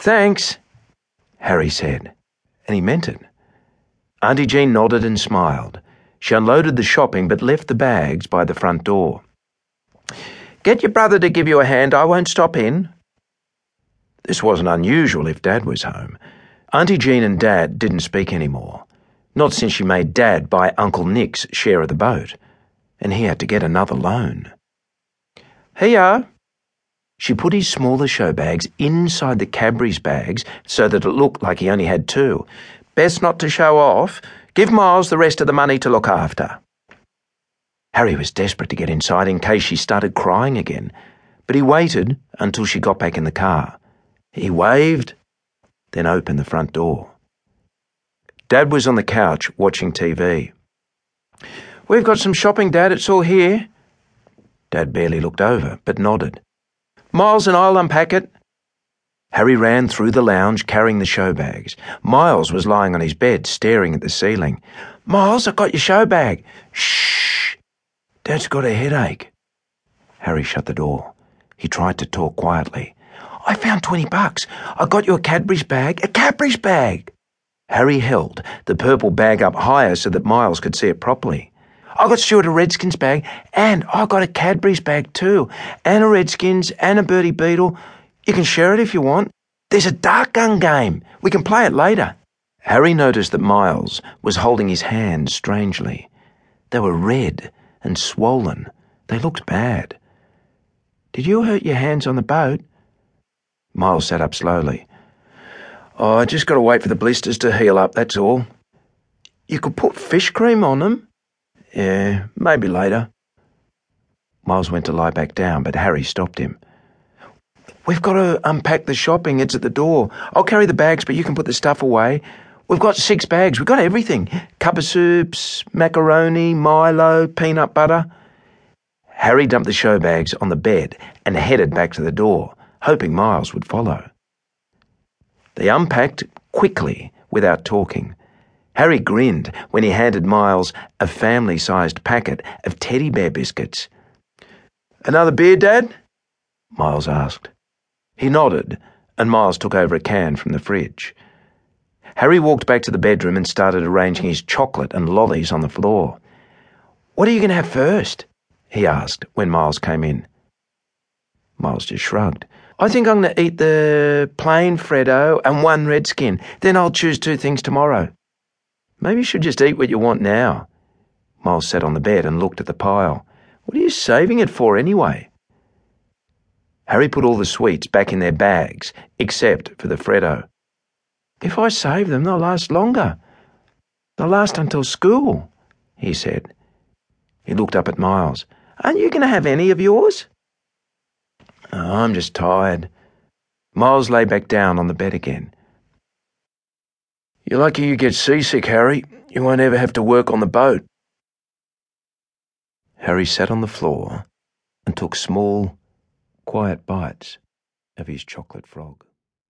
Thanks, Harry said, and he meant it. Auntie Jean nodded and smiled. She unloaded the shopping but left the bags by the front door. Get your brother to give you a hand, I won't stop in. This wasn't unusual if Dad was home. Auntie Jean and Dad didn't speak anymore. Not since she made Dad buy Uncle Nick's share of the boat, and he had to get another loan. Here. She put his smaller show bags inside the Cadbury's bags so that it looked like he only had two. Best not to show off. Give Miles the rest of the money to look after. Harry was desperate to get inside in case she started crying again, but he waited until she got back in the car. He waved, then opened the front door. Dad was on the couch watching TV. We've got some shopping, Dad. It's all here. Dad barely looked over, but nodded. Miles and I'll unpack it. Harry ran through the lounge carrying the show bags. Miles was lying on his bed, staring at the ceiling. Miles, I've got your show bag. Shh. Dad's got a headache. Harry shut the door. He tried to talk quietly. I found 20 bucks. I got you a Cadbury's bag. A Cadbury's bag. Harry held the purple bag up higher so that Miles could see it properly. I got Stuart a Redskins bag, and I got a Cadbury's bag too, and a Redskins, and a Bertie Beetle. You can share it if you want. There's a dart gun game. We can play it later. Harry noticed that Miles was holding his hands strangely. They were red and swollen. They looked bad. Did you hurt your hands on the boat? Miles sat up slowly. Oh, I just got to wait for the blisters to heal up, that's all. You could put fish cream on them? Yeah, maybe later. Miles went to lie back down, but Harry stopped him. We've got to unpack the shopping. It's at the door. I'll carry the bags, but you can put the stuff away. We've got six bags. We've got everything cup of soups, macaroni, Milo, peanut butter. Harry dumped the show bags on the bed and headed back to the door, hoping Miles would follow. They unpacked quickly without talking. Harry grinned when he handed Miles a family sized packet of teddy bear biscuits. Another beer, Dad? Miles asked. He nodded, and Miles took over a can from the fridge. Harry walked back to the bedroom and started arranging his chocolate and lollies on the floor. What are you going to have first? he asked when Miles came in. Miles just shrugged. I think I'm going to eat the plain Freddo and one redskin. Then I'll choose two things tomorrow. Maybe you should just eat what you want now. Miles sat on the bed and looked at the pile. What are you saving it for anyway? Harry put all the sweets back in their bags, except for the Freddo. If I save them, they'll last longer. They'll last until school, he said. He looked up at Miles. Aren't you going to have any of yours? Oh, I'm just tired. Miles lay back down on the bed again. You're lucky you get seasick, Harry. You won't ever have to work on the boat. Harry sat on the floor and took small, quiet bites of his chocolate frog.